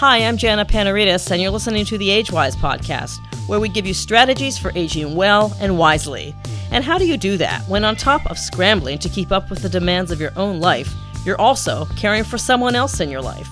Hi, I'm Jana Panaritis, and you're listening to the AgeWise podcast, where we give you strategies for aging well and wisely. And how do you do that when, on top of scrambling to keep up with the demands of your own life, you're also caring for someone else in your life?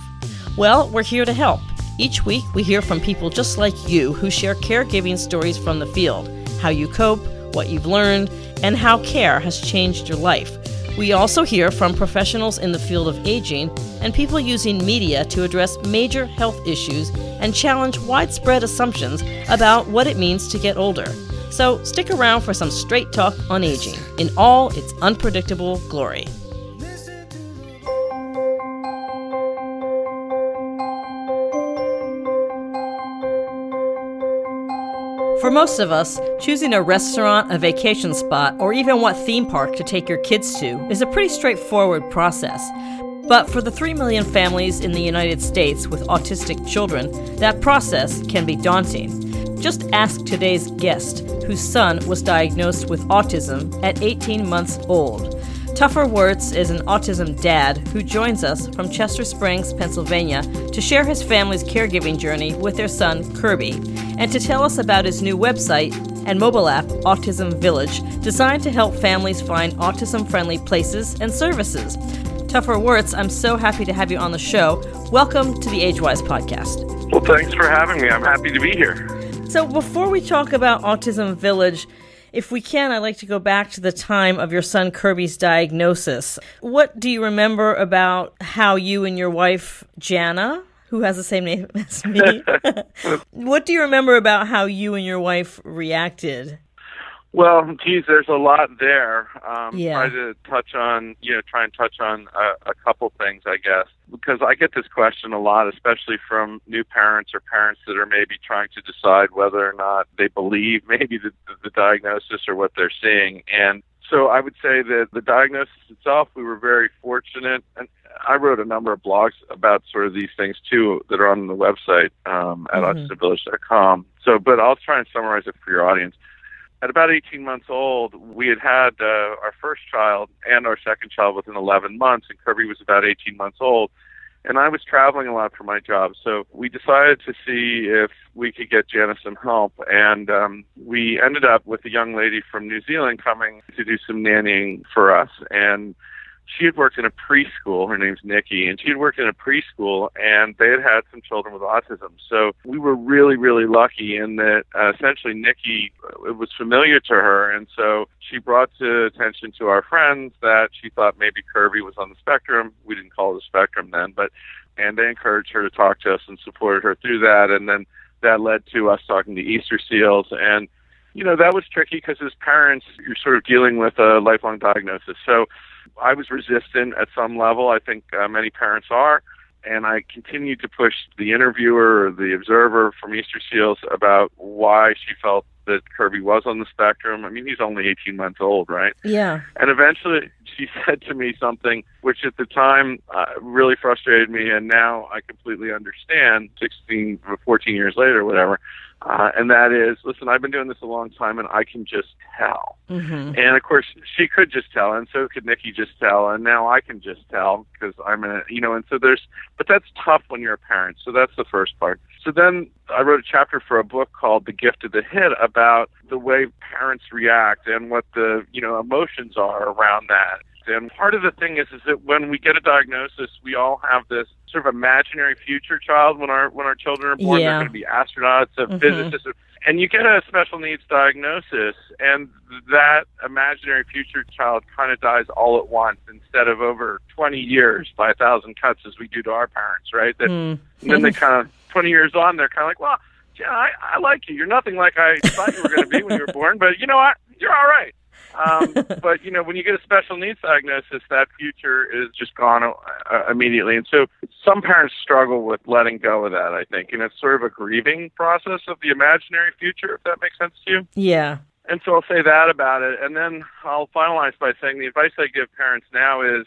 Well, we're here to help. Each week, we hear from people just like you who share caregiving stories from the field, how you cope, what you've learned, and how care has changed your life. We also hear from professionals in the field of aging and people using media to address major health issues and challenge widespread assumptions about what it means to get older. So stick around for some straight talk on aging in all its unpredictable glory. For most of us, choosing a restaurant, a vacation spot, or even what theme park to take your kids to is a pretty straightforward process. But for the 3 million families in the United States with autistic children, that process can be daunting. Just ask today's guest, whose son was diagnosed with autism at 18 months old. Topher Wurts is an autism dad who joins us from Chester Springs, Pennsylvania, to share his family's caregiving journey with their son, Kirby, and to tell us about his new website and mobile app, Autism Village, designed to help families find autism friendly places and services. Topher Wurts, I'm so happy to have you on the show. Welcome to the AgeWise podcast. Well, thanks for having me. I'm happy to be here. So, before we talk about Autism Village, if we can, I'd like to go back to the time of your son Kirby's diagnosis. What do you remember about how you and your wife, Jana, who has the same name as me, what do you remember about how you and your wife reacted? Well, geez, there's a lot there. Um, Yeah. Try to touch on, you know, try and touch on a, a couple things, I guess, because I get this question a lot, especially from new parents or parents that are maybe trying to decide whether or not they believe maybe the, the diagnosis or what they're seeing. And so I would say that the diagnosis itself, we were very fortunate. And I wrote a number of blogs about sort of these things too that are on the website um, at Mhm. autismvillage.com. So, but I'll try and summarize it for your audience at about 18 months old, we had had uh, our first child and our second child within 11 months, and Kirby was about 18 months old. And I was traveling a lot for my job, so we decided to see if we could get Janice some help. And um, we ended up with a young lady from New Zealand coming to do some nannying for us. And she had worked in a preschool. Her name's Nikki, and she had worked in a preschool, and they had had some children with autism. So we were really, really lucky in that uh, essentially Nikki it was familiar to her, and so she brought to attention to our friends that she thought maybe Kirby was on the spectrum. We didn't call it a spectrum then, but and they encouraged her to talk to us and supported her through that, and then that led to us talking to Easter Seals and. You know that was tricky because as parents, you're sort of dealing with a lifelong diagnosis. So I was resistant at some level. I think uh, many parents are. And I continued to push the interviewer or the observer from Easter Seals about why she felt that Kirby was on the spectrum. I mean, he's only 18 months old, right? Yeah. And eventually she said to me something which at the time uh, really frustrated me, and now I completely understand 16 or 14 years later, whatever. Uh, and that is, listen, I've been doing this a long time, and I can just tell. Mm-hmm. And of course, she could just tell, and so could Nikki just tell, and now I can just tell because I'm in a, you know, and so there's, but that's tough when you're a parent. So that's the first part. So then I wrote a chapter for a book called The Gift of the Hit about the way parents react and what the, you know, emotions are around that. And part of the thing is, is that when we get a diagnosis, we all have this sort of imaginary future child when our when our children are born. Yeah. They're going to be astronauts, a Mhm. physicist, and you get a special needs diagnosis, and that imaginary future child kind of dies all at once instead of over 20 years by a thousand cuts as we do to our parents, right? That, Mm. And then they kind of 20 years on, they're kind of like, well, yeah, I, I like you. You're nothing like I thought you were going to be when you were born, but you know what? You're all right. Um, but you know, when you get a special needs diagnosis, that future is just gone uh, immediately. And so, some parents struggle with letting go of that. I think, and it's sort of a grieving process of the imaginary future, if that makes sense to you. Yeah. And so I'll say that about it, and then I'll finalize by saying the advice I give parents now is.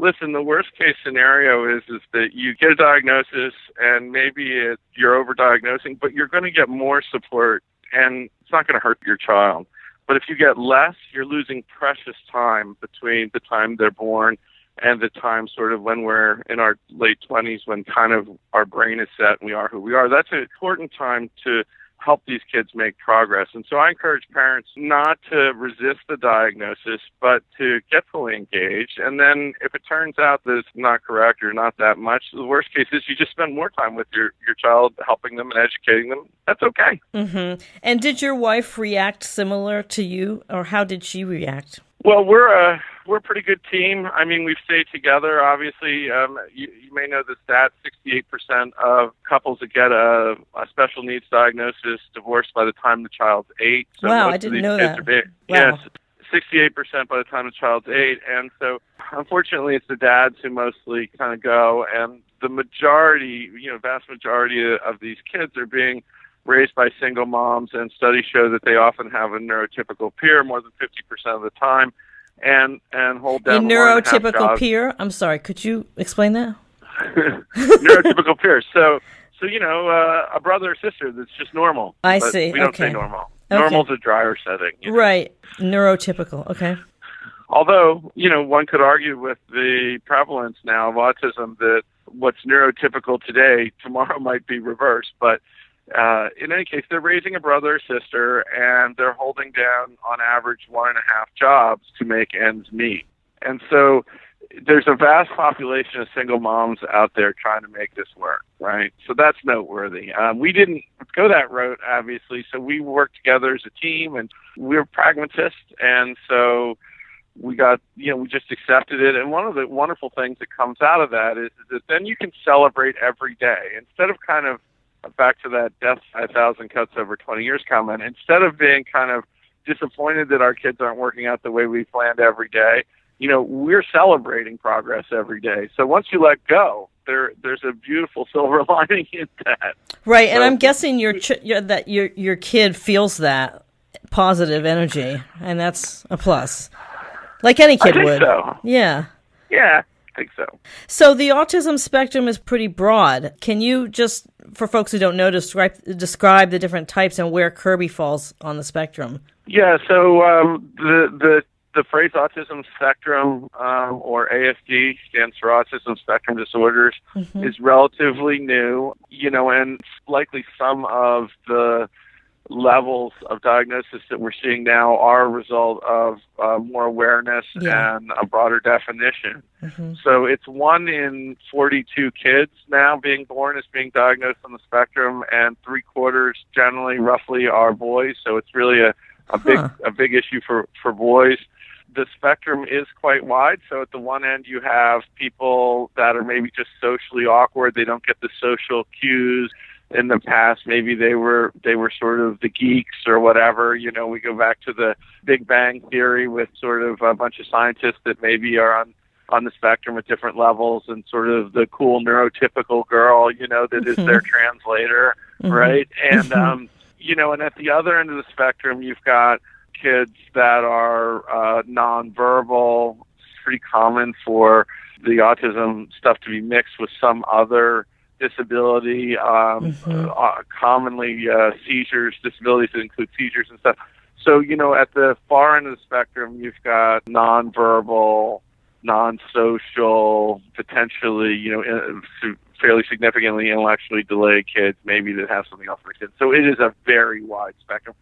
Listen, the worst case scenario is is that you get a diagnosis and maybe it, you're overdiagnosing, but you're going to get more support and it's not going to hurt your child. But if you get less, you're losing precious time between the time they're born and the time sort of when we're in our late 20s when kind of our brain is set and we are who we are. That's an important time to help these kids make progress. And so I encourage parents not to resist the diagnosis, but to get fully engaged. And then if it turns out that it's not correct or not that much, the worst case is you just spend more time with your, your child, helping them and educating them. That's okay. Mm-hmm. And did your wife react similar to you, or how did she react? Well, we're a we're a pretty good team. I mean, we've stayed together. Obviously, um, you, you may know the stat: 68% of couples that get a, a special needs diagnosis divorce by the time the child's eight. So wow, I didn't know that. Wow. Yes, 68% by the time the child's eight, and so unfortunately, it's the dads who mostly kind of go, and the majority, you know, vast majority of these kids are being raised by single moms, and studies show that they often have a neurotypical peer more than 50% of the time, and and hold down a neurotypical peer. I'm sorry, could you explain that? neurotypical peer. So so you know uh, a brother or sister that's just normal. I see. We don't okay. say normal. Okay. Normal's a drier setting. You know? Right. Neurotypical. Okay. Although you know one could argue with the prevalence now of autism that what's neurotypical today tomorrow might be reversed, but uh, in any case, they're raising a brother or sister, and they're holding down, on average, one and a half jobs to make ends meet. And so there's a vast population of single moms out there trying to make this work, right? So that's noteworthy. Um, we didn't go that route, obviously, so we worked together as a team, and we we're pragmatists, and so we got, you know, we just accepted it. And one of the wonderful things that comes out of that is, is that then you can celebrate every day instead of kind of back to that death 5,000 cuts over 20 years comment, instead of being kind of disappointed that our kids aren't working out the way we planned every day, you know, we're celebrating progress every day. So once you let go, there there's a beautiful silver lining in that. Right, so, and I'm guessing your, ch- your that your your kid feels that positive energy, and that's a plus. Like any kid would. So. Yeah. Yeah think so. So the autism spectrum is pretty broad. Can you just, for folks who don't know, describe describe the different types and where Kirby falls on the spectrum? Yeah. So um, the the the phrase autism spectrum um, or ASD stands for autism spectrum disorders mm-hmm. is relatively new, you know, and likely some of the levels of diagnosis that we're seeing now are a result of uh, more awareness yeah. and a broader definition. Mm-hmm. So it's one in 42 kids now being born is being diagnosed on the spectrum, and three quarters generally, roughly, are boys. So it's really a, a big a big issue for for boys. The spectrum is quite wide. So at the one end, you have people that are maybe just socially awkward. They don't get the social cues in the past maybe they were they were sort of the geeks or whatever you know we go back to the big bang theory with sort of a bunch of scientists that maybe are on on the spectrum at different levels and sort of the cool neurotypical girl you know that is their mm-hmm. translator mm-hmm. right and mm-hmm. um you know and at the other end of the spectrum you've got kids that are uh nonverbal it's pretty common for the autism stuff to be mixed with some other disability, um, mm-hmm. uh, commonly uh, seizures, disabilities that include seizures and stuff. So, you know, at the far end of the spectrum, you've got nonverbal, non-social, potentially, you know, fairly significantly intellectually delayed kids, maybe that have something else for kids. So it is a very wide spectrum.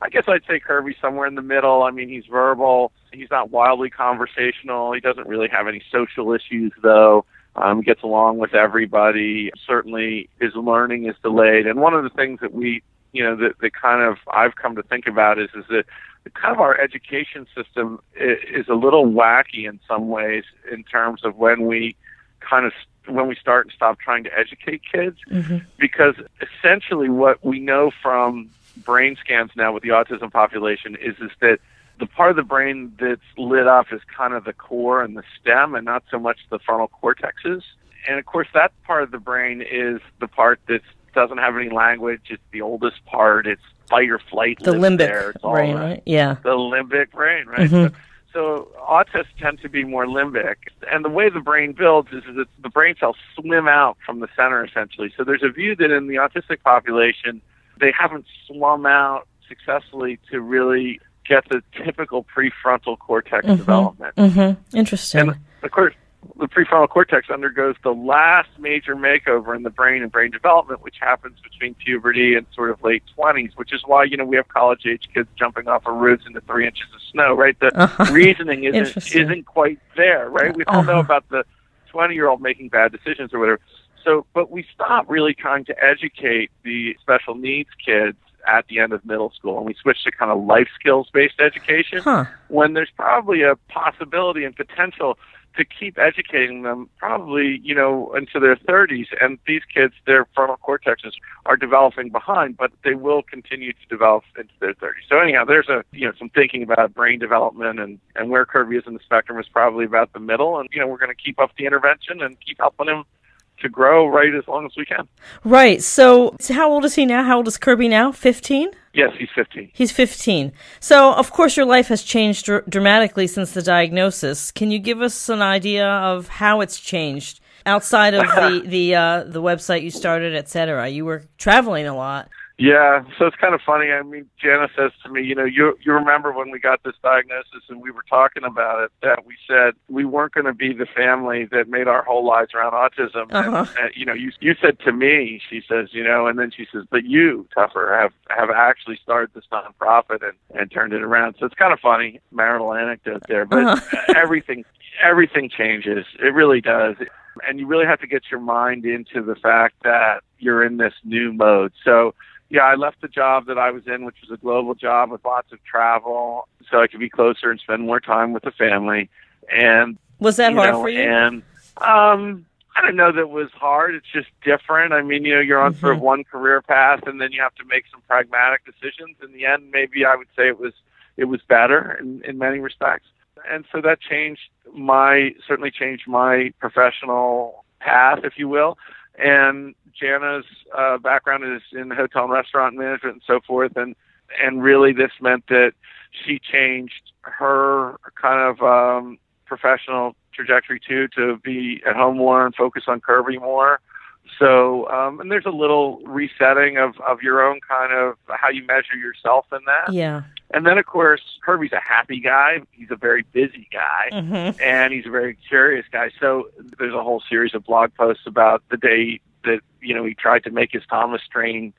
I guess I'd say Kirby somewhere in the middle. I mean, he's verbal. He's not wildly conversational. He doesn't really have any social issues, though um, gets along with everybody. Certainly, his learning is delayed. And one of the things that we, you know, that, that kind of I've come to think about is is that kind of our education system is a little wacky in some ways in terms of when we kind of when we start and stop trying to educate kids mm-hmm. because essentially what we know from brain scans now with the autism population is is that the part of the brain that's lit up is kind of the core and the stem and not so much the frontal cortexes. And of course, that part of the brain is the part that doesn't have any language. It's the oldest part. It's fight or flight. The limbic brain, right? Yeah. The limbic brain, right? Mm-hmm. So, so autists tend to be more limbic. And the way the brain builds is that the brain cells swim out from the center essentially. So there's a view that in the autistic population, they haven't swum out successfully to really get the typical prefrontal cortex mm-hmm. development. Mm-hmm. Interesting. And of course, the prefrontal cortex undergoes the last major makeover in the brain and brain development, which happens between puberty and sort of late 20s, which is why, you know, we have college age kids jumping off of roofs into three inches of snow, right? The uh-huh. reasoning isn't, isn't quite there, right? We all uh-huh. know about the 20 year old making bad decisions or whatever. So, but we stop really trying to educate the special needs kids at the end of middle school and we switch to kind of life skills based education huh. when there's probably a possibility and potential to keep educating them probably you know into their 30s and these kids their frontal cortexes are developing behind but they will continue to develop into their 30s so anyhow there's a you know some thinking about brain development and and where Kirby is in the spectrum is probably about the middle. And you know we're going to keep up the intervention and keep helping him to grow right as long as we can. Right. So, so how old is he now? How old is Kirby now? 15? Yes, he's 15. He's 15. So, of course, your life has changed dr- dramatically since the diagnosis. Can you give us an idea of how it's changed outside of the the uh, the website you started, et cetera? You were traveling a lot. Yeah, so it's kind of funny. I mean, Jana says to me, you know, you you remember when we got this diagnosis and we were talking about it that we said we weren't going to be the family that made our whole lives around autism. Uh-huh. And, and, you know, you you said to me, she says, you know, and then she says, but you, Topher, have have actually started this nonprofit and and turned it around. So it's kind of funny, marital anecdote there, but uh-huh. everything everything changes. It really does. And you really have to get your mind into the fact that you're in this new mode. So yeah, I left the job that I was in, which was a global job with lots of travel, so I could be closer and spend more time with the family. And was that hard know, for you? And um, I don't know that it was hard. It's just different. I mean, you know, you're on mm-hmm. sort of one career path, and then you have to make some pragmatic decisions. In the end, maybe I would say it was it was better in, in many respects. And so that changed my certainly changed my professional path, if you will. And Jana's uh, background is in hotel and restaurant management and so forth, and and really this meant that she changed her kind of um, professional trajectory too to be at home more and focus on Kirby more. So, um, and there's a little resetting of, of your own kind of how you measure yourself in that. Yeah. And then, of course, Herbie's a happy guy. He's a very busy guy, mm-hmm. and he's a very curious guy. So there's a whole series of blog posts about the day that you know he tried to make his Thomas train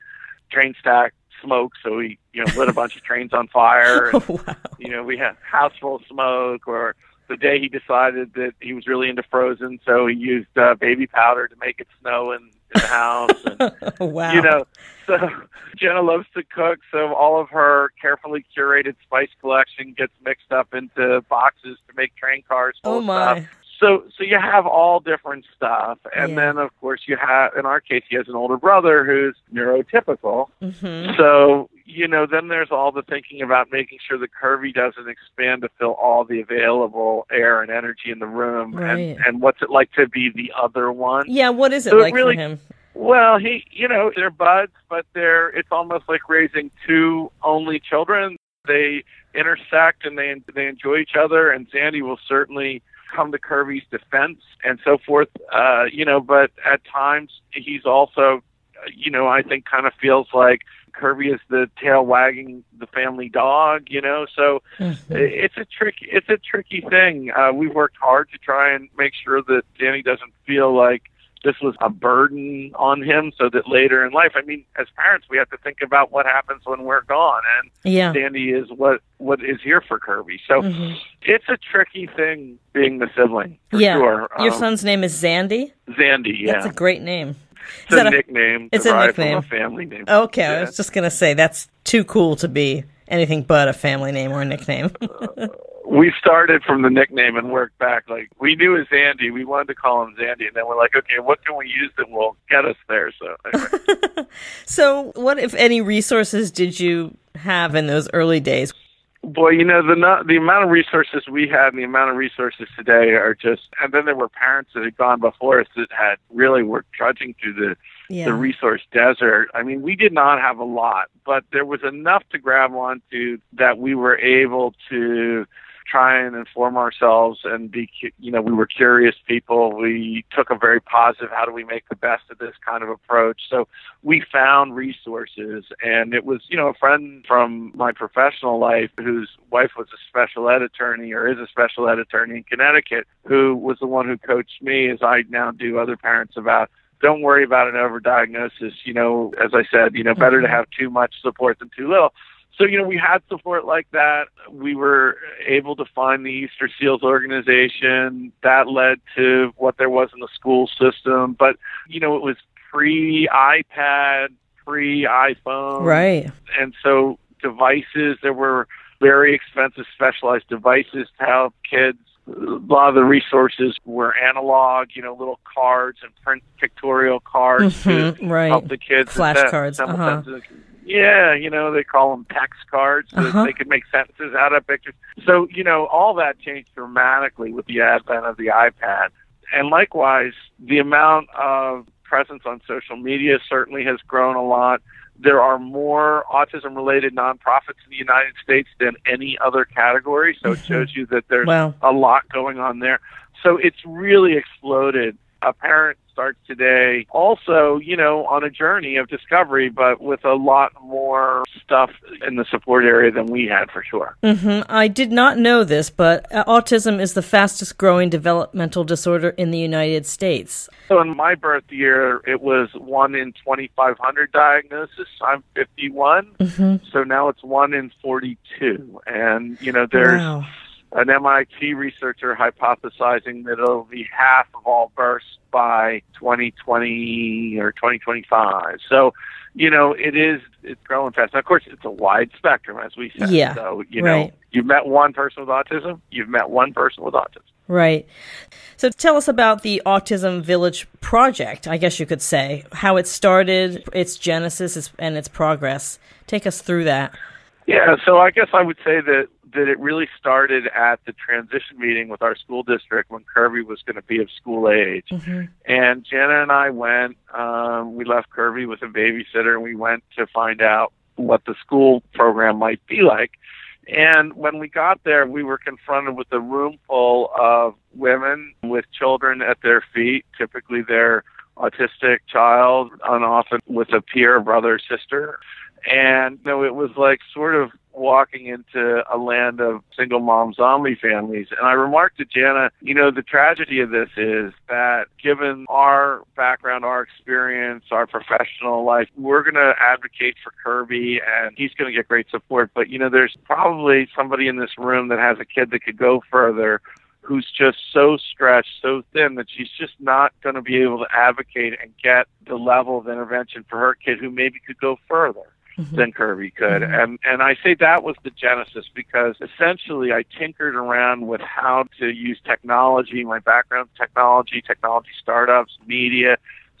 train stack smoke, so he you know lit a bunch of trains on fire. And, oh, wow. You know, we had house full of smoke, or the day he decided that he was really into Frozen, so he used uh, baby powder to make it snow in, in the house. And, wow. You know, so Jana loves to cook, so all of her carefully curated spice collection gets mixed up into boxes to make train cars full oh of my. stuff so so you have all different stuff and Yeah. then of course you have in our case he has an older brother who's neurotypical hmm so you know then there's all the thinking about making sure the Kirby doesn't expand to fill all the available air and energy in the room Right. and and what's it like to be the other one Yeah, what is it So it like really- for him? well he you know they're buds but they're it's almost like raising two only children they intersect and they they enjoy each other and Zandy will certainly come to Kirby's defense and so forth uh you know but at times he's also you know I think kind of feels like Kirby is the tail wagging the family dog you know so Mhm. it's a tricky it's a tricky thing uh we've worked hard to try and make sure that Danny doesn't feel like this was a burden on him so that later in life i mean as parents we have to think about what happens when we're gone and Yeah. zandy is what what is here for kirby so Mhm. it's a tricky thing being the sibling for Yeah. sure Your Um, son's name is Zandy. zandy yeah That's a great name. it's a, that a- nickname it's a nickname. from a family name Okay, I was just gonna say that's too cool to be anything but a family name or a nickname. we started from the nickname and worked back. Like we knew as Andy, we wanted to call him Zandy, and then we're like, okay, what can we use that will get us there? So anyway. so, what if any resources did you have in those early days? boy, you know the no- the amount of resources we had and the amount of resources today are just. And then there were parents that had gone before us that had really were trudging through the Yeah. the resource desert. I mean, we did not have a lot, but there was enough to grab onto that we were able to try and inform ourselves and be, you know, we were curious people. We took a very positive, how do we make the best of this kind of approach? So we found resources and it was, you know, a friend from my professional life whose wife was a special ed attorney or is a special ed attorney in Connecticut who was the one who coached me as I now do other parents about don't worry about an overdiagnosis. You know, as I said, you know, better to mm-hmm. have too much support than too little. So, you know, we had support like that. We were able to find the Easter Seals organization. That led to what there was in the school system. But, you know, it was pre iPad, pre iPhone. Right. And so devices, there were very expensive specialized devices to help kids a lot of the resources were analog, you know, little cards and print pictorial cards mm-hmm, to right. help the kids. Flashcards. Uh-huh. Yeah, you know, they call them text cards. So uh-huh. They could make sentences out of pictures. So, you know, all that changed dramatically with the advent of the iPad. And likewise, the amount of presence on social media certainly has grown a lot. There are more autism related nonprofits in the United States than any other category. So it mm-hmm. shows you that there's wow. a lot going on there. So it's really exploded. A parent starts today also, you know, on a journey of discovery, but with a lot more stuff in the support area than we had for sure. Mm-hmm. I did not know this, but autism is the fastest growing developmental disorder in the United States. So in my birth year, it was one in 2,500 diagnosis. I'm 51. Mm-hmm. So now it's one in 42. And, you know, there's. Wow an MIT researcher hypothesizing that it'll be half of all births by 2020 or 2025. So, you know, it is it's growing fast. Now, of course, it's a wide spectrum, as we said. Yeah. So, you right. know, you've met one person with autism, you've met one person with autism. Right. So tell us about the Autism Village project, I guess you could say, how it started, its genesis, and its progress. Take us through that. Yeah, so I guess I would say that that it really started at the transition meeting with our school district when Kirby was going to be of school age. Mm-hmm. And Jana and I went, um, we left Kirby with a babysitter and we went to find out what the school program might be like. And when we got there, we were confronted with a room full of women with children at their feet, typically their autistic child, and often with a peer, brother, sister. And you know, it was like sort of walking into a land of single mom zombie families. And I remarked to Jana, you know, the tragedy of this is that given our background, our experience, our professional life, we're going to advocate for Kirby and he's going to get great support. But, you know, there's probably somebody in this room that has a kid that could go further who's just so stretched, so thin that she's just not going to be able to advocate and get the level of intervention for her kid who maybe could go further mm-hmm. than Kirby could. Mm-hmm. And and I say that was the genesis because essentially I tinkered around with how to use technology, my background technology, technology startups, media.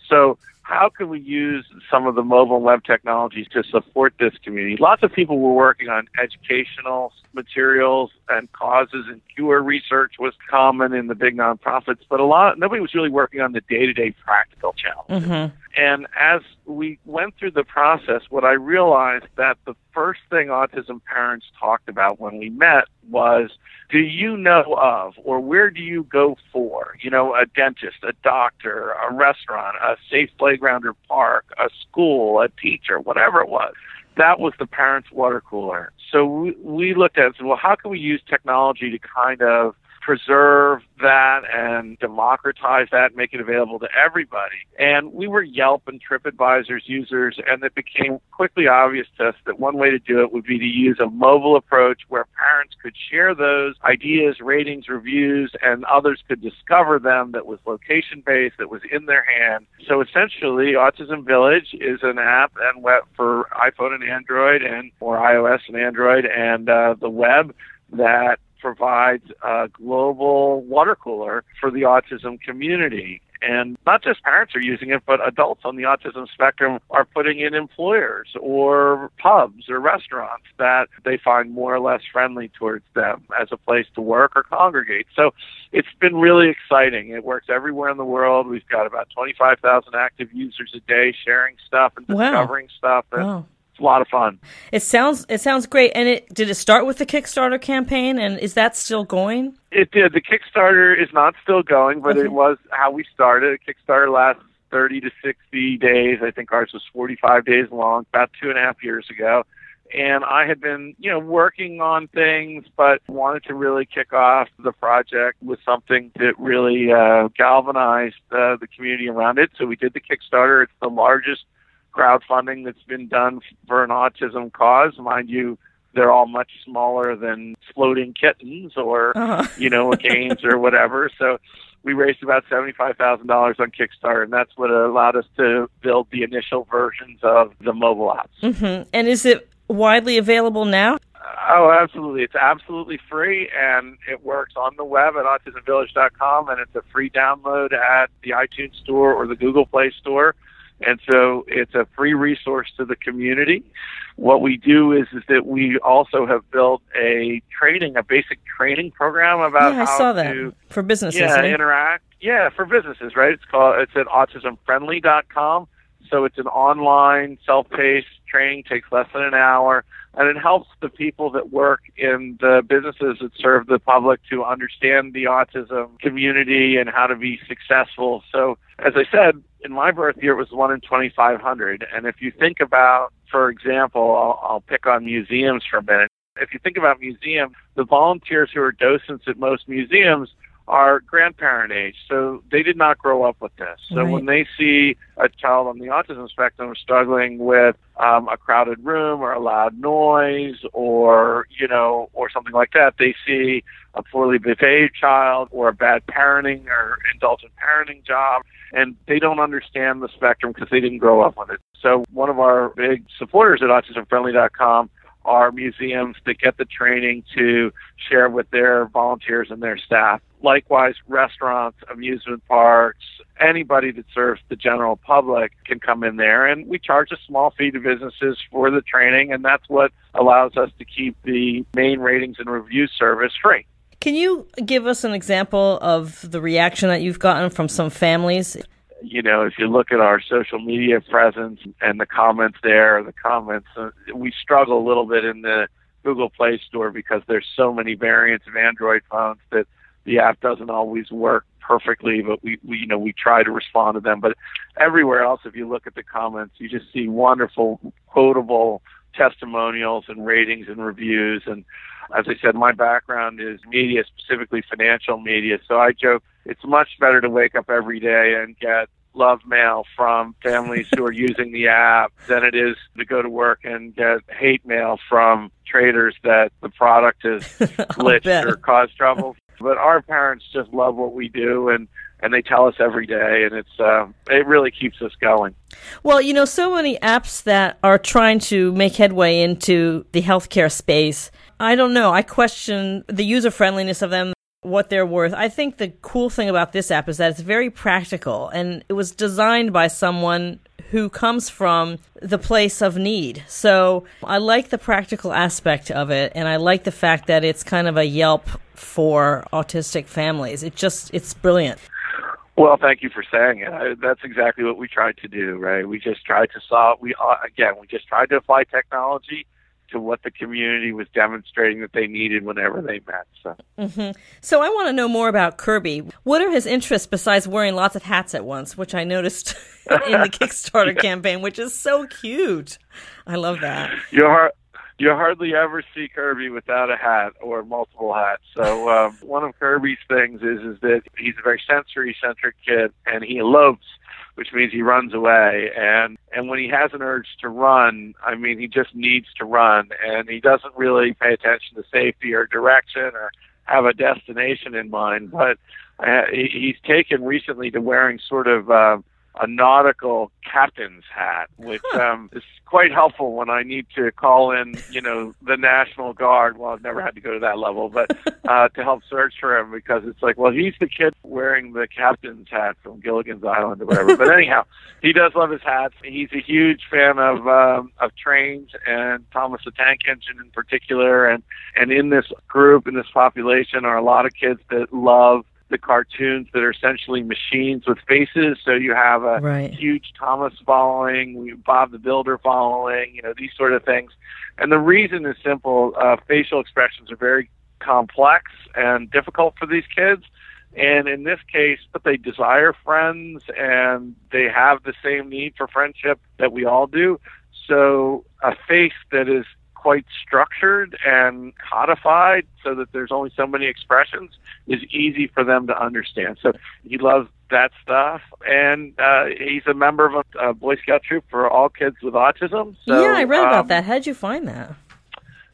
So how can we use some of the mobile web technologies to support this community? Lots of people were working on educational materials and causes and cure research was common in the big nonprofits, but a lot nobody was really working on the day-to-day practical challenges. Mm-hmm. And as we went through the process, what I realized that the first thing autism parents talked about when we met was, do you know of, or where do you go for, you know, a dentist, a doctor, a restaurant, a safe playground or park, a school, a teacher, whatever it was. That was the parents' water cooler. So we, we looked at it and said, well, how can we use technology to kind of preserve that and democratize that, make it available to everybody. And we were Yelp and TripAdvisor's users, and it became quickly obvious to us that one way to do it would be to use a mobile approach where parents could share those ideas, ratings, reviews, and others could discover them that was location based, that was in their hand. So essentially, Autism Village is an app and web for iPhone and Android and or iOS and Android and uh, the web that provides a global water cooler for the autism community. And not just parents are using it, but adults on the autism spectrum are putting in employers or pubs or restaurants that they find more or less friendly towards them as a place to work or congregate. So it's been really exciting. It works everywhere in the world. We've got about 25,000 active users a day sharing stuff and discovering wow. stuff. And wow it's a lot of fun. It sounds it sounds great. And it did it start with the Kickstarter campaign, and is that still going? It did. The Kickstarter is not still going, but Okay. it was how we started. Kickstarter lasts 30 to 60 days. I think ours was 45 days long, about two and a half years ago. And I had been, you know, working on things, but wanted to really kick off the project with something that really uh, galvanized uh, the community around it. So we did the Kickstarter. It's the largest crowdfunding that's been done for an autism cause. Mind you, they're all much smaller than Exploding Kittens or Uh-huh. you know, games or whatever. So we raised about seventy-five thousand dollars on Kickstarter, and that's what allowed us to build the initial versions of the mobile apps. hmm And is it widely available now? Oh, absolutely! It's absolutely free, and it works on the web at autismvillage.com, and it's a free download at the iTunes Store or the Google Play Store. And so it's a free resource to the community. What we do is is that we also have built a training, a basic training program about yeah, I how saw that to for businesses. yeah, interact. Yeah, for businesses, right? It's called it's at autismfriendly.com. So it's an online, self-paced training, takes less than an hour, and it helps the people that work in the businesses that serve the public to understand the autism community and how to be successful. So, as I said, in my birth year, it was one in 2,500. And if you think about, for example, I'll, I'll pick on museums for a minute. If you think about museums, the volunteers who are docents at most museums are grandparent age, so they did not grow up with this. So Right. when they see a child on the autism spectrum struggling with um, a crowded room or a loud noise or you know or something like that, they see a poorly behaved child or a bad parenting or indulgent parenting job, and they don't understand the spectrum because they didn't grow up with it. So one of our big supporters at AutismFriendly.com are museums that get the training to share with their volunteers and their staff. Likewise, restaurants, amusement parks, anybody that serves the general public can come in there. And we charge a small fee to businesses for the training, and that's what allows us to keep the main ratings and review service free. Can you give us an example of the reaction that you've gotten from some families? you know, if you look at our social media presence and the comments there, the comments, uh, we struggle a little bit in the Google Play Store because there's so many variants of Android phones that the app doesn't always work perfectly, but we, we you know, we try to respond to them. But everywhere else, if you look at the comments, you just see wonderful, quotable testimonials and ratings and reviews. And as I said, my background is media, specifically financial media. So I joke it's much better to wake up every day and get love mail from families who are using the app than it is to go to work and get hate mail from traders that the product has glitched or caused trouble. But our parents just love what we do and and they tell us every day and it's uh, it really keeps us going. Well, you know, so many apps that are trying to make headway into the healthcare space. I don't know. I question the user friendliness of them, what they're worth. I think the cool thing about this app is that it's very practical and it was designed by someone who comes from the place of need. So I like the practical aspect of it and I like the fact that it's kind of a Yelp for autistic families. It just, it's brilliant. Well, thank you for saying it. I, that's exactly what we tried to do, right? We just tried to solve. We uh, again, we just tried to apply technology to what the community was demonstrating that they needed whenever they met. So, hmm So I want to know more about Kirby. What are his interests besides wearing lots of hats at once, which I noticed in the Kickstarter campaign, which is so cute. I love that. you har- you hardly ever see Kirby without a hat or multiple hats. So, um, one of Kirby's things is is that he's a very sensory centric kid, and he elopes. Which means he runs away, and and when he has an urge to run, I mean, he just needs to run, and he doesn't really pay attention to safety or direction or have a destination in mind. But uh, he, he's taken recently to wearing sort of uh, a nautical captain's hat, which um, is quite helpful when I need to call in, you know, the National Guard. Well, I've never had to go to that level, but uh, to help search for him because it's like, well, he's the kid wearing the captain's hat from Gilligan's Island or whatever. but anyhow, he does love his hats. He's a huge fan of um, of trains and Thomas the Tank Engine in particular, and and in this group in this population are a lot of kids that love the cartoons that are essentially machines with faces. So you have a right. huge Thomas following, Bob the Builder following, you know, these sort of things. And the reason is simple. Uh, facial expressions are very complex and difficult for these kids. And in this case, but they desire friends and they have the same need for friendship that we all do. So a face that is quite structured and codified so that there's only so many expressions is easy for them to understand. So he loves that stuff, and uh, he's a member of a, a Boy Scout troop for all kids with autism. So, yeah, I read about um, that. How'd you find that?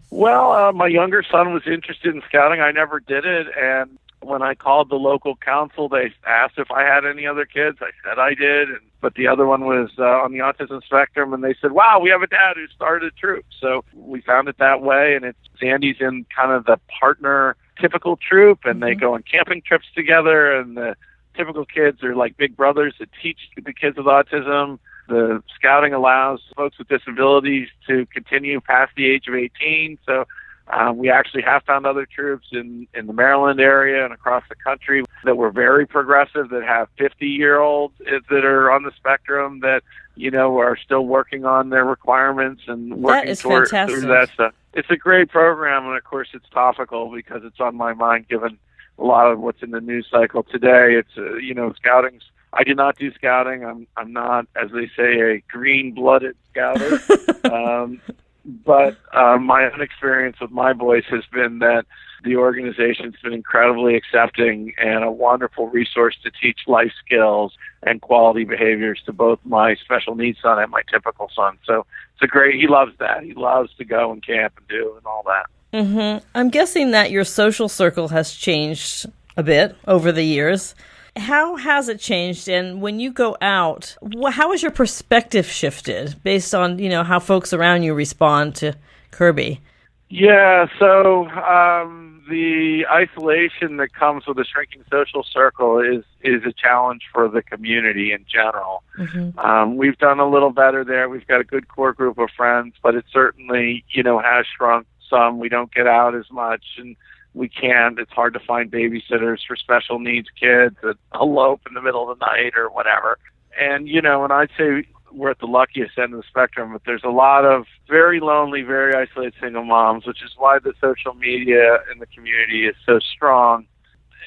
Well, uh, my younger son was interested in scouting. I never did it, and when I called the local council, they asked if I had any other kids. I said I did, and, but the other one was uh, on the autism spectrum, and they said, "Wow, we have a dad who started a troop." So we found it that way, and it's Zandy's in kind of the partner typical troop, and mm-hmm. they go on camping trips together, and the typical kids are like big brothers that teach the kids with autism. The scouting allows folks with disabilities to continue past the age of 18, so um, we actually have found other troops in, in the Maryland area and across the country that were very progressive, that have 50 year olds that are on the spectrum that, you know, are still working on their requirements and working that is toward, fantastic. through that stuff. It's a great program, and of course, it's topical because it's on my mind given a lot of what's in the news cycle today. It's, uh, you know, scouting's I do not do scouting. I'm I'm not, as they say, a green blooded scouter. um, but uh, my own experience with my boys has been that the organization's been incredibly accepting and a wonderful resource to teach life skills and quality behaviors to both my special needs son and my typical son. So it's a great. He loves that. He loves to go and camp and do and all that. Mm-hmm. I'm guessing that your social circle has changed a bit over the years. How has it changed? And when you go out, how has your perspective shifted based on you know how folks around you respond to Kirby? Yeah, so um, the isolation that comes with a shrinking social circle is is a challenge for the community in general. Mm-hmm. Um, we've done a little better there. We've got a good core group of friends, but it certainly you know has shrunk some. We don't get out as much, and we can't. It's hard to find babysitters for special needs kids that elope in the middle of the night or whatever. And, you know, and I'd say we're at the luckiest end of the spectrum, but there's a lot of very lonely, very isolated single moms, which is why the social media in the community is so strong.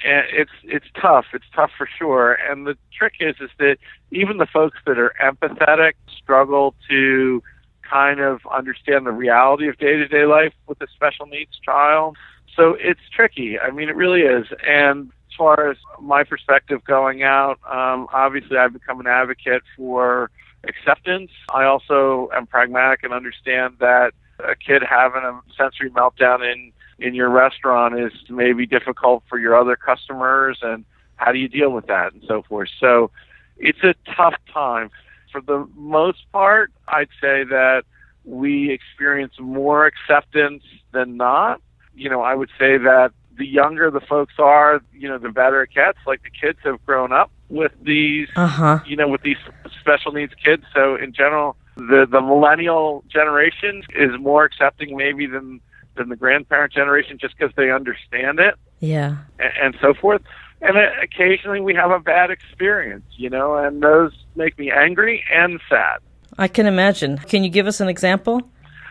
And it's it's tough. It's tough for sure. And the trick is is that even the folks that are empathetic struggle to kind of understand the reality of day to day life with a special needs child. So it's tricky. I mean, it really is. And as far as my perspective going out, um, obviously I've become an advocate for acceptance. I also am pragmatic and understand that a kid having a sensory meltdown in in your restaurant is maybe difficult for your other customers and how do you deal with that and so forth. So it's a tough time. For the most part, I'd say that we experience more acceptance than not you know, I would say that the younger the folks are, you know, the better it gets. Like the kids have grown up with these, uh-huh. you know, with these special needs kids. So in general, the the millennial generation is more accepting maybe than than the grandparent generation, just because they understand it. Yeah, and, and so forth. And occasionally we have a bad experience, you know, and those make me angry and sad. I can imagine. Can you give us an example?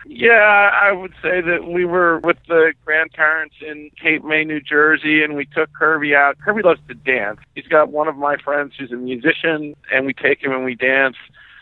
Yeah, I would say that we were with the grandparents in Cape May, New Jersey, and we took Kirby out. Kirby loves to dance. He's got one of my friends who's a musician, and we take him and we dance.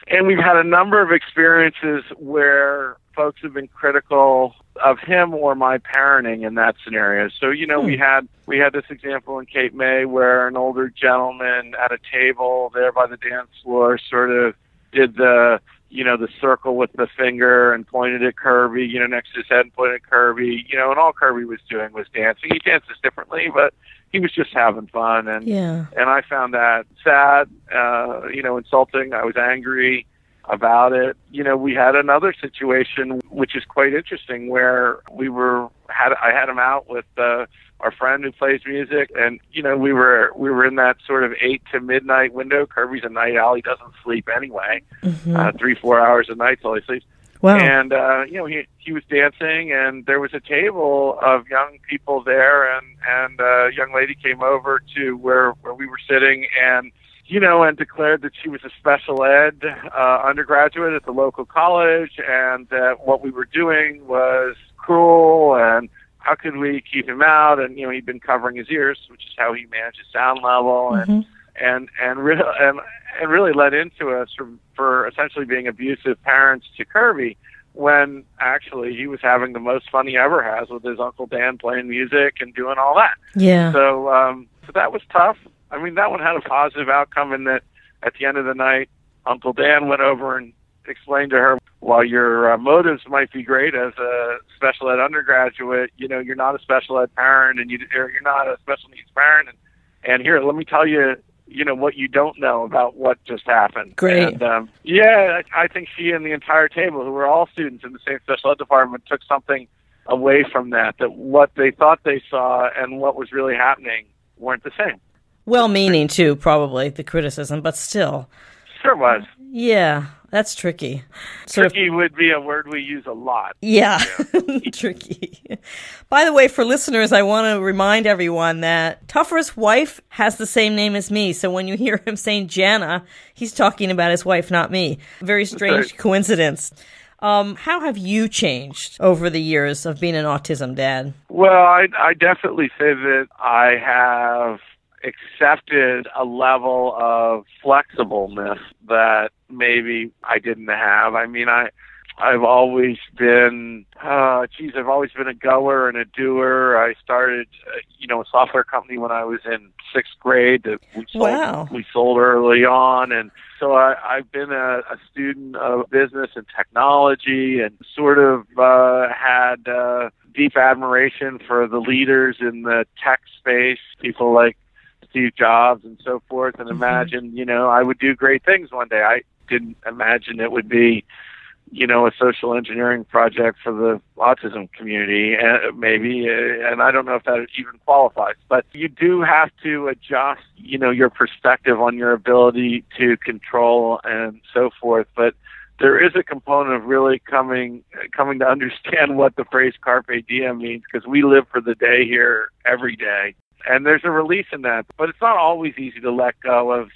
And we've had a number of experiences where folks have been critical of him or my parenting in that scenario. So, you know, hmm. we had we had this example in Cape May where an older gentleman at a table there by the dance floor sort of did the you know, the circle with the finger and pointed at Kirby, you know, next to his head and pointed at Kirby, you know, and all Kirby was doing was dancing. He dances differently, but he was just having fun and yeah. and I found that sad, uh, you know, insulting. I was angry about it. You know, we had another situation which is quite interesting where we were had I had him out with uh our friend who plays music, and you know we were we were in that sort of eight to midnight window. Kirby's a night owl; he doesn't sleep anyway, mm-hmm. uh, three four hours a night till he sleeps. Wow. And uh, you know, he he was dancing, and there was a table of young people there, and and uh, a young lady came over to where where we were sitting, and you know, and declared that she was a special ed uh, undergraduate at the local college, and that what we were doing was cruel, and how could we keep him out? And you know, he'd been covering his ears, which is how he managed his sound level, Mm-hmm. and and and really and, and really led into us for, for essentially being abusive parents to Kirby when actually he was having the most fun he ever has with his uncle Dan playing music and doing all that. Yeah. So um so that was tough. I mean that one had a positive outcome in that at the end of the night Uncle Dan went over and explained to her while your uh, motives might be great as a special ed undergraduate, you know, you're not a special ed parent and you or you're not a special needs parent and and here let me tell you you know what you don't know about what just happened. Great. And, um, yeah, I I think she and the entire table, who were all students in the same special ed department, took something away from that. That what they thought they saw and what was really happening weren't the same. well meaning too, probably the criticism, but still. Sure was. Yeah, that's tricky. Sort of Tricky would be a word we use a lot. Yeah, tricky. By the way, for listeners, I want to remind everyone that Topher's wife has the same name as me. So when you hear him saying Jana, he's talking about his wife, not me. Very strange right. coincidence. Um, how have you changed over the years of being an autism dad? Well, I, I definitely say that I have accepted a level of flexibleness that maybe I didn't have. I mean, I I've always been, uh, geez, I've always been a goer and a doer. I started, uh, you know, a software company when I was in sixth grade that we sold, Wow. we sold early on. And so I, I've been a, a student of business and technology and sort of, uh, had, uh, deep admiration for the leaders in the tech space, people like Steve Jobs and so forth, and imagine, you know, I would do great things one day. I didn't imagine it would be, you know, a social engineering project for the autism community, uh, maybe, uh, and I don't know if that even qualifies. But you do have to adjust, you know, your perspective on your ability to control and so forth. But there is a component of really coming coming to understand what the phrase carpe diem means because we live for the day here every day and there's a release in that but it's not always easy to let go of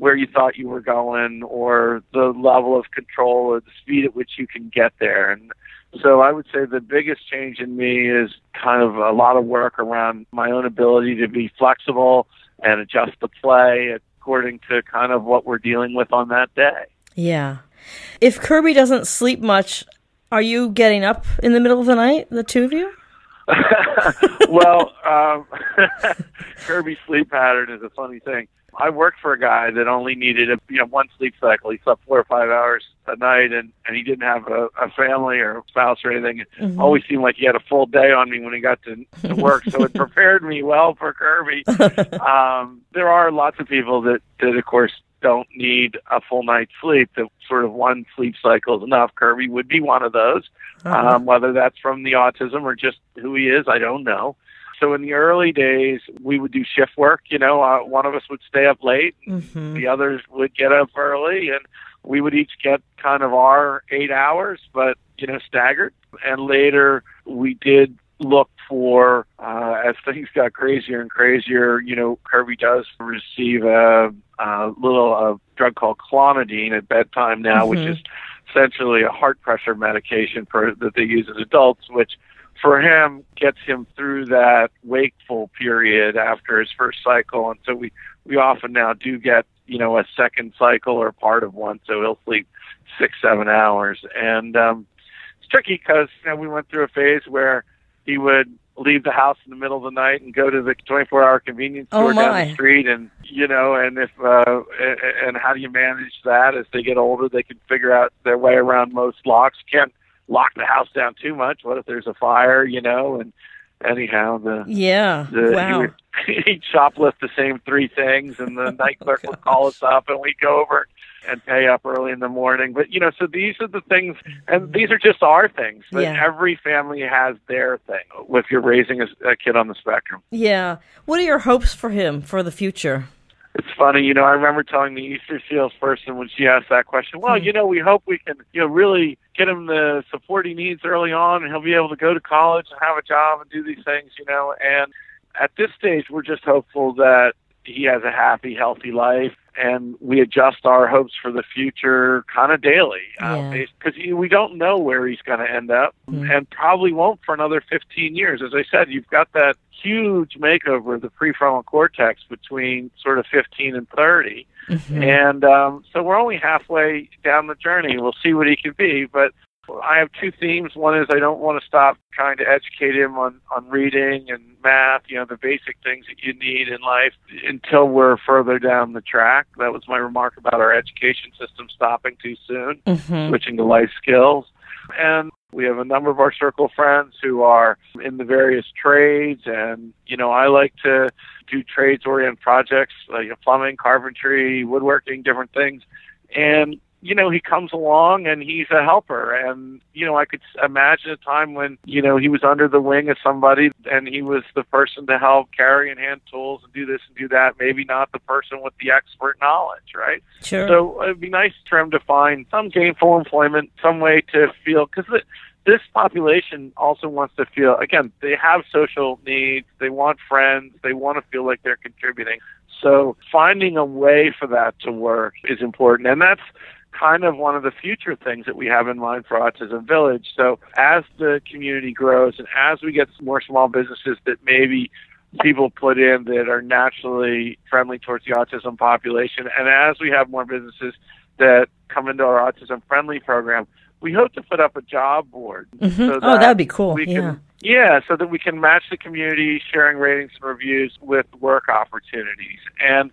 where you thought you were going or the level of control or the speed at which you can get there and so I would say the biggest change in me is kind of a lot of work around my own ability to be flexible and adjust the play according to kind of what we're dealing with on that day. Yeah. If Kirby doesn't sleep much, are you getting up in the middle of the night, the two of you? well, um, Kirby's sleep pattern is a funny thing. I worked for a guy that only needed a you know one sleep cycle. He slept four or five hours a night, and and he didn't have a, a family or a spouse or anything. It Mm-hmm. always seemed like he had a full day on me when he got to, to work. so it prepared me well for Kirby. um, there are lots of people that that of course don't need a full night's sleep. That sort of one sleep cycle is enough. Kirby would be one of those. Uh-huh. Um, whether that's from the autism or just who he is, I don't know. So in the early days, we would do shift work. You know, uh, one of us would stay up late, Mhm. the others would get up early, and we would each get kind of our eight hours, but you know, staggered. And later, we did look for uh, as things got crazier and crazier. You know, Kirby does receive a, a little a drug called clonidine at bedtime now, which Mhm. is essentially a heart pressure medication for that they use as adults, which for him gets him through that wakeful period after his first cycle. And so we we often now do get you know a second cycle or part of one so he'll sleep six seven hours. And um it's tricky because you know, we went through a phase where he would leave the house in the middle of the night and go to the 24 hour convenience Oh, store down the street. And you know and if uh and how do you manage that? As they get older they can figure out their way around most locks. Can't lock the house down too much what if there's a fire you know and anyhow the Yeah. the, wow. he would, he'd shoplift the same three things, and the night oh, clerk would call us up, and we'd go over and pay up early in the morning. But you know, so these are the things, and mm-hmm. these are just our things. But Yeah. every family has their thing. If you're raising a, a kid on the spectrum, Yeah. What are your hopes for him for the future? It's funny, you know, I remember telling the Easter Seals person when she asked that question, well, hmm. you know, we hope we can, you know, really get him the support he needs early on and he'll be able to go to college and have a job and do these things, you know, and at this stage we're just hopeful that he has a happy, healthy life and we adjust our hopes for the future kind of daily because Yeah. uh, we don't know where he's going to end up Mhm. and probably won't for another 15 years. As I said, you've got that huge makeover of the prefrontal cortex between sort of 15 and 30. Mhm. And um, so we're only halfway down the journey. We'll see what he can be. But I have two themes. One is I don't want to stop trying to educate him on, on reading and math, you know, the basic things that you need in life until we're further down the track. That was my remark about our education system stopping too soon, Mhm. switching to life skills. And we have a number of our circle friends who are in the various trades. And, you know, I like to do trades oriented projects like plumbing, carpentry, woodworking, different things. And, you know, he comes along and he's a helper. And, you know, I could imagine a time when, you know, he was under the wing of somebody and he was the person to help carry and hand tools and do this and do that. Maybe not the person with the expert knowledge, right? Sure. So it'd be nice for him to find some gainful employment, some way to feel, because this population also wants to feel, again, they have social needs, they want friends, they want to feel like they're contributing. So finding a way for that to work is important. And that's kind of one of the future things that we have in mind for Autism Village. So as the community grows and as we get more small businesses that maybe people put in that are naturally friendly towards the autism population. And as we have more businesses that come into our autism friendly program, we hope to put up a job board. Mhm. so oh, that would be cool. Yeah. can, yeah, so that we can match the community sharing ratings and reviews with work opportunities. And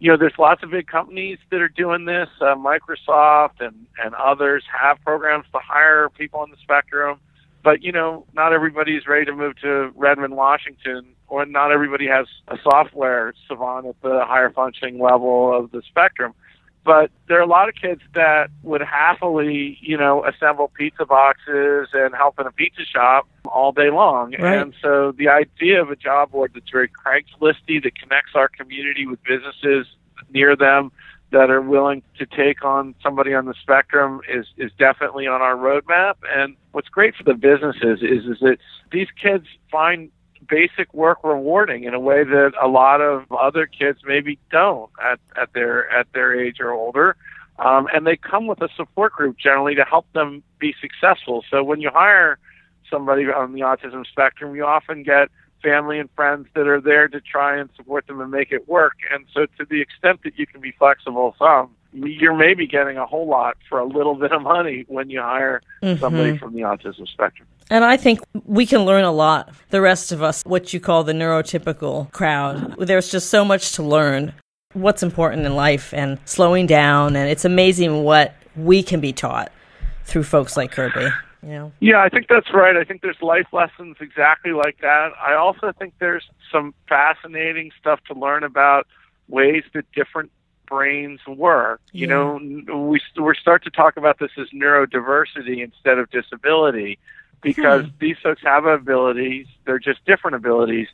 you know, there's lots of big companies that are doing this. Uh, Microsoft and and others have programs to hire people on the spectrum. But you know, not everybody is ready to move to Redmond, Washington, or not everybody has a software savant at the higher functioning level of the spectrum. But there are a lot of kids that would happily, you know, assemble pizza boxes and help in a pizza shop all day long. Right. And so the idea of a job board that's very Craigslisty that connects our community with businesses near them that are willing to take on somebody on the spectrum is is definitely on our roadmap. And what's great for the businesses is is that these kids find basic work rewarding in a way that a lot of other kids maybe don't at, at their at their age or older. Um, and they come with a support group generally to help them be successful. So when you hire somebody on the autism spectrum, you often get family and friends that are there to try and support them and make it work. And so to the extent that you can be flexible some, you're maybe getting a whole lot for a little bit of money when you hire somebody from the autism spectrum. And I think we can learn a lot, the rest of us, what you call the neurotypical crowd. There's just so much to learn. What's important in life and slowing down. And it's amazing what we can be taught through folks like Kirby. You know? Yeah, I think that's right. I think there's life lessons exactly like that. I also think there's some fascinating stuff to learn about ways that different brains work. You Yeah. know, we we start to talk about this as neurodiversity instead of disability because hmm. these folks have abilities, they're just different abilities.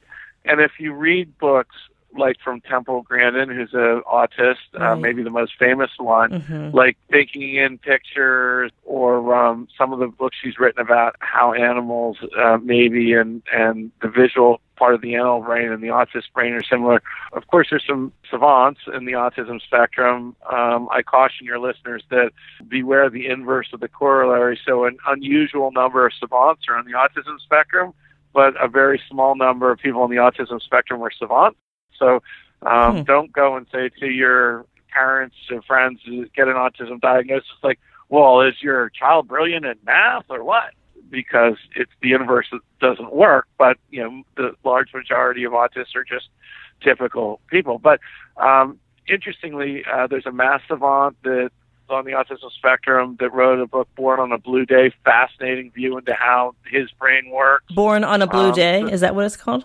And if you read books like from Temple Grandin, who's a autist, uh, maybe the most famous one, Mhm. like Thinking in Pictures, or um, some of the books she's written about how animals, uh, maybe, and and the visual part of the animal brain and the autistic brain are similar. Of course, there's some savants in the autism spectrum. Um, I caution your listeners that beware the inverse of the corollary. So, an unusual number of savants are on the autism spectrum, but a very small number of people on the autism spectrum are savants. So, um, Hmm. don't go and say to your parents or friends get an autism diagnosis like, well, is your child brilliant in math or what? Because it's the inverse that doesn't work. But you know, the large majority of autists are just typical people. But um, interestingly, uh, there's a math savant that on the autism spectrum that wrote a book, Born on a Blue Day, fascinating view into how his brain works. Born on a Blue Um, Day. Is that what it's called?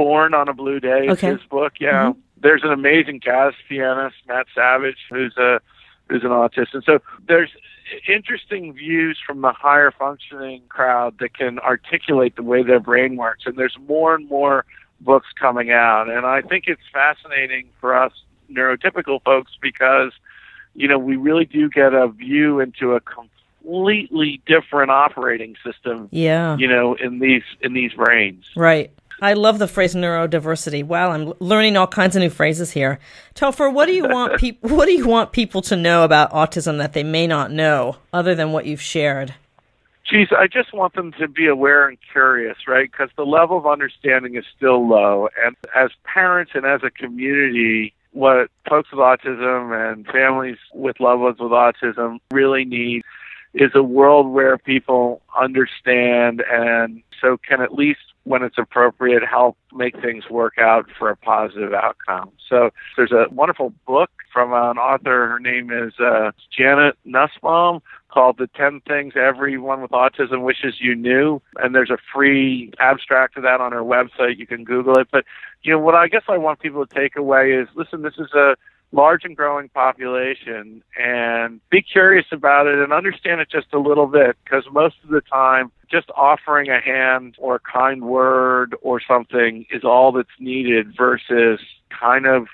Born on a Blue Day is Okay. his book. Yeah, mm-hmm. there's an amazing jazz pianist, Matt Savage, who's a who's an autist, and so there's interesting views from the higher functioning crowd that can articulate the way their brain works. And there's more and more books coming out, and I think it's fascinating for us neurotypical folks because, you know, we really do get a view into a completely different operating system. Yeah. You know, in these in these brains. Right. I love the phrase neurodiversity. Wow, I'm learning all kinds of new phrases here. Topher, what do you want people what do you want people to know about autism that they may not know other than what you've shared? Geez, I just want them to be aware and curious, right? Because the level of understanding is still low. And as parents and as a community, what folks with autism and families with loved ones with autism really need is a world where people understand and so can at least when it's appropriate help make things work out for a positive outcome. So there's a wonderful book from an author. Her name is uh, Janet Nussbaum called The 10 Things Everyone with Autism Wishes You Knew. And there's a free abstract of that on her website. You can Google it. But, you know, what I guess I want people to take away is listen, this is a large and growing population and be curious about it and understand it just a little bit because most of the time just offering a hand or a kind word or something is all that's needed versus kind of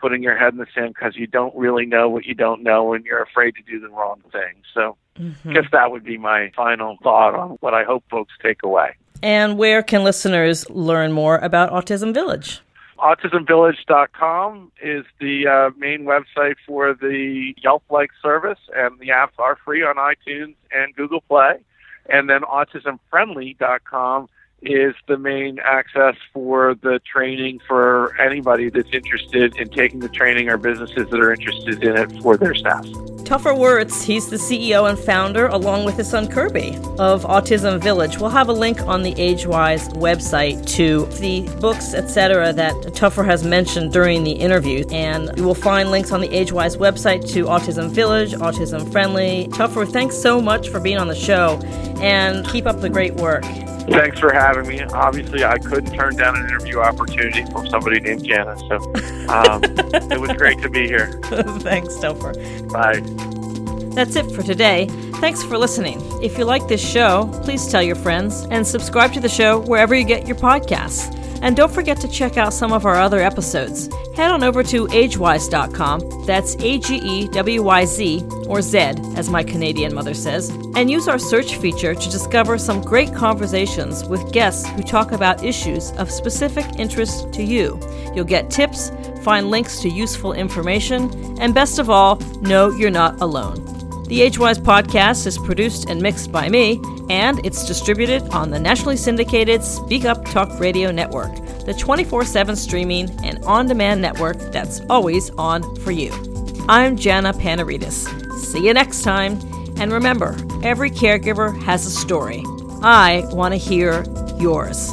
putting your head in the sand because you don't really know what you don't know and you're afraid to do the wrong thing. So mm-hmm. I guess that would be my final thought on what I hope folks take away. And where can listeners learn more about Autism Village? AutismVillage.com is the uh, main website for the Yelp like service, and the apps are free on iTunes and Google Play. And then AutismFriendly.com is the main access for the training for anybody that's interested in taking the training or businesses that are interested in it for their staff. Topher Wurts, he's the CEO and founder, along with his son Kirby, of Autism Village. We'll have a link on the AgeWyz website to the books, etc., that Topher has mentioned during the interview. And you will find links on the AgeWyz website to Autism Village, Autism Friendly. Topher, thanks so much for being on the show and keep up the great work. Thanks for having me. Obviously, I couldn't turn down an interview opportunity from somebody named Janice, so um, it was great to be here. Thanks, Topher. Bye. That's it for today. Thanks for listening. If you like this show, please tell your friends and subscribe to the show wherever you get your podcasts. And don't forget to check out some of our other episodes. Head on over to agewyz.com, that's A G E W Y Z, or Z, as my Canadian mother says, and use our search feature to discover some great conversations with guests who talk about issues of specific interest to you. You'll get tips, find links to useful information, and best of all, know you're not alone. The AgeWyz podcast is produced and mixed by me, and it's distributed on the nationally syndicated Speak Up Talk Radio Network, the 24 7 streaming and on demand network that's always on for you. I'm Jana Panarites. See you next time, and remember every caregiver has a story. I want to hear yours.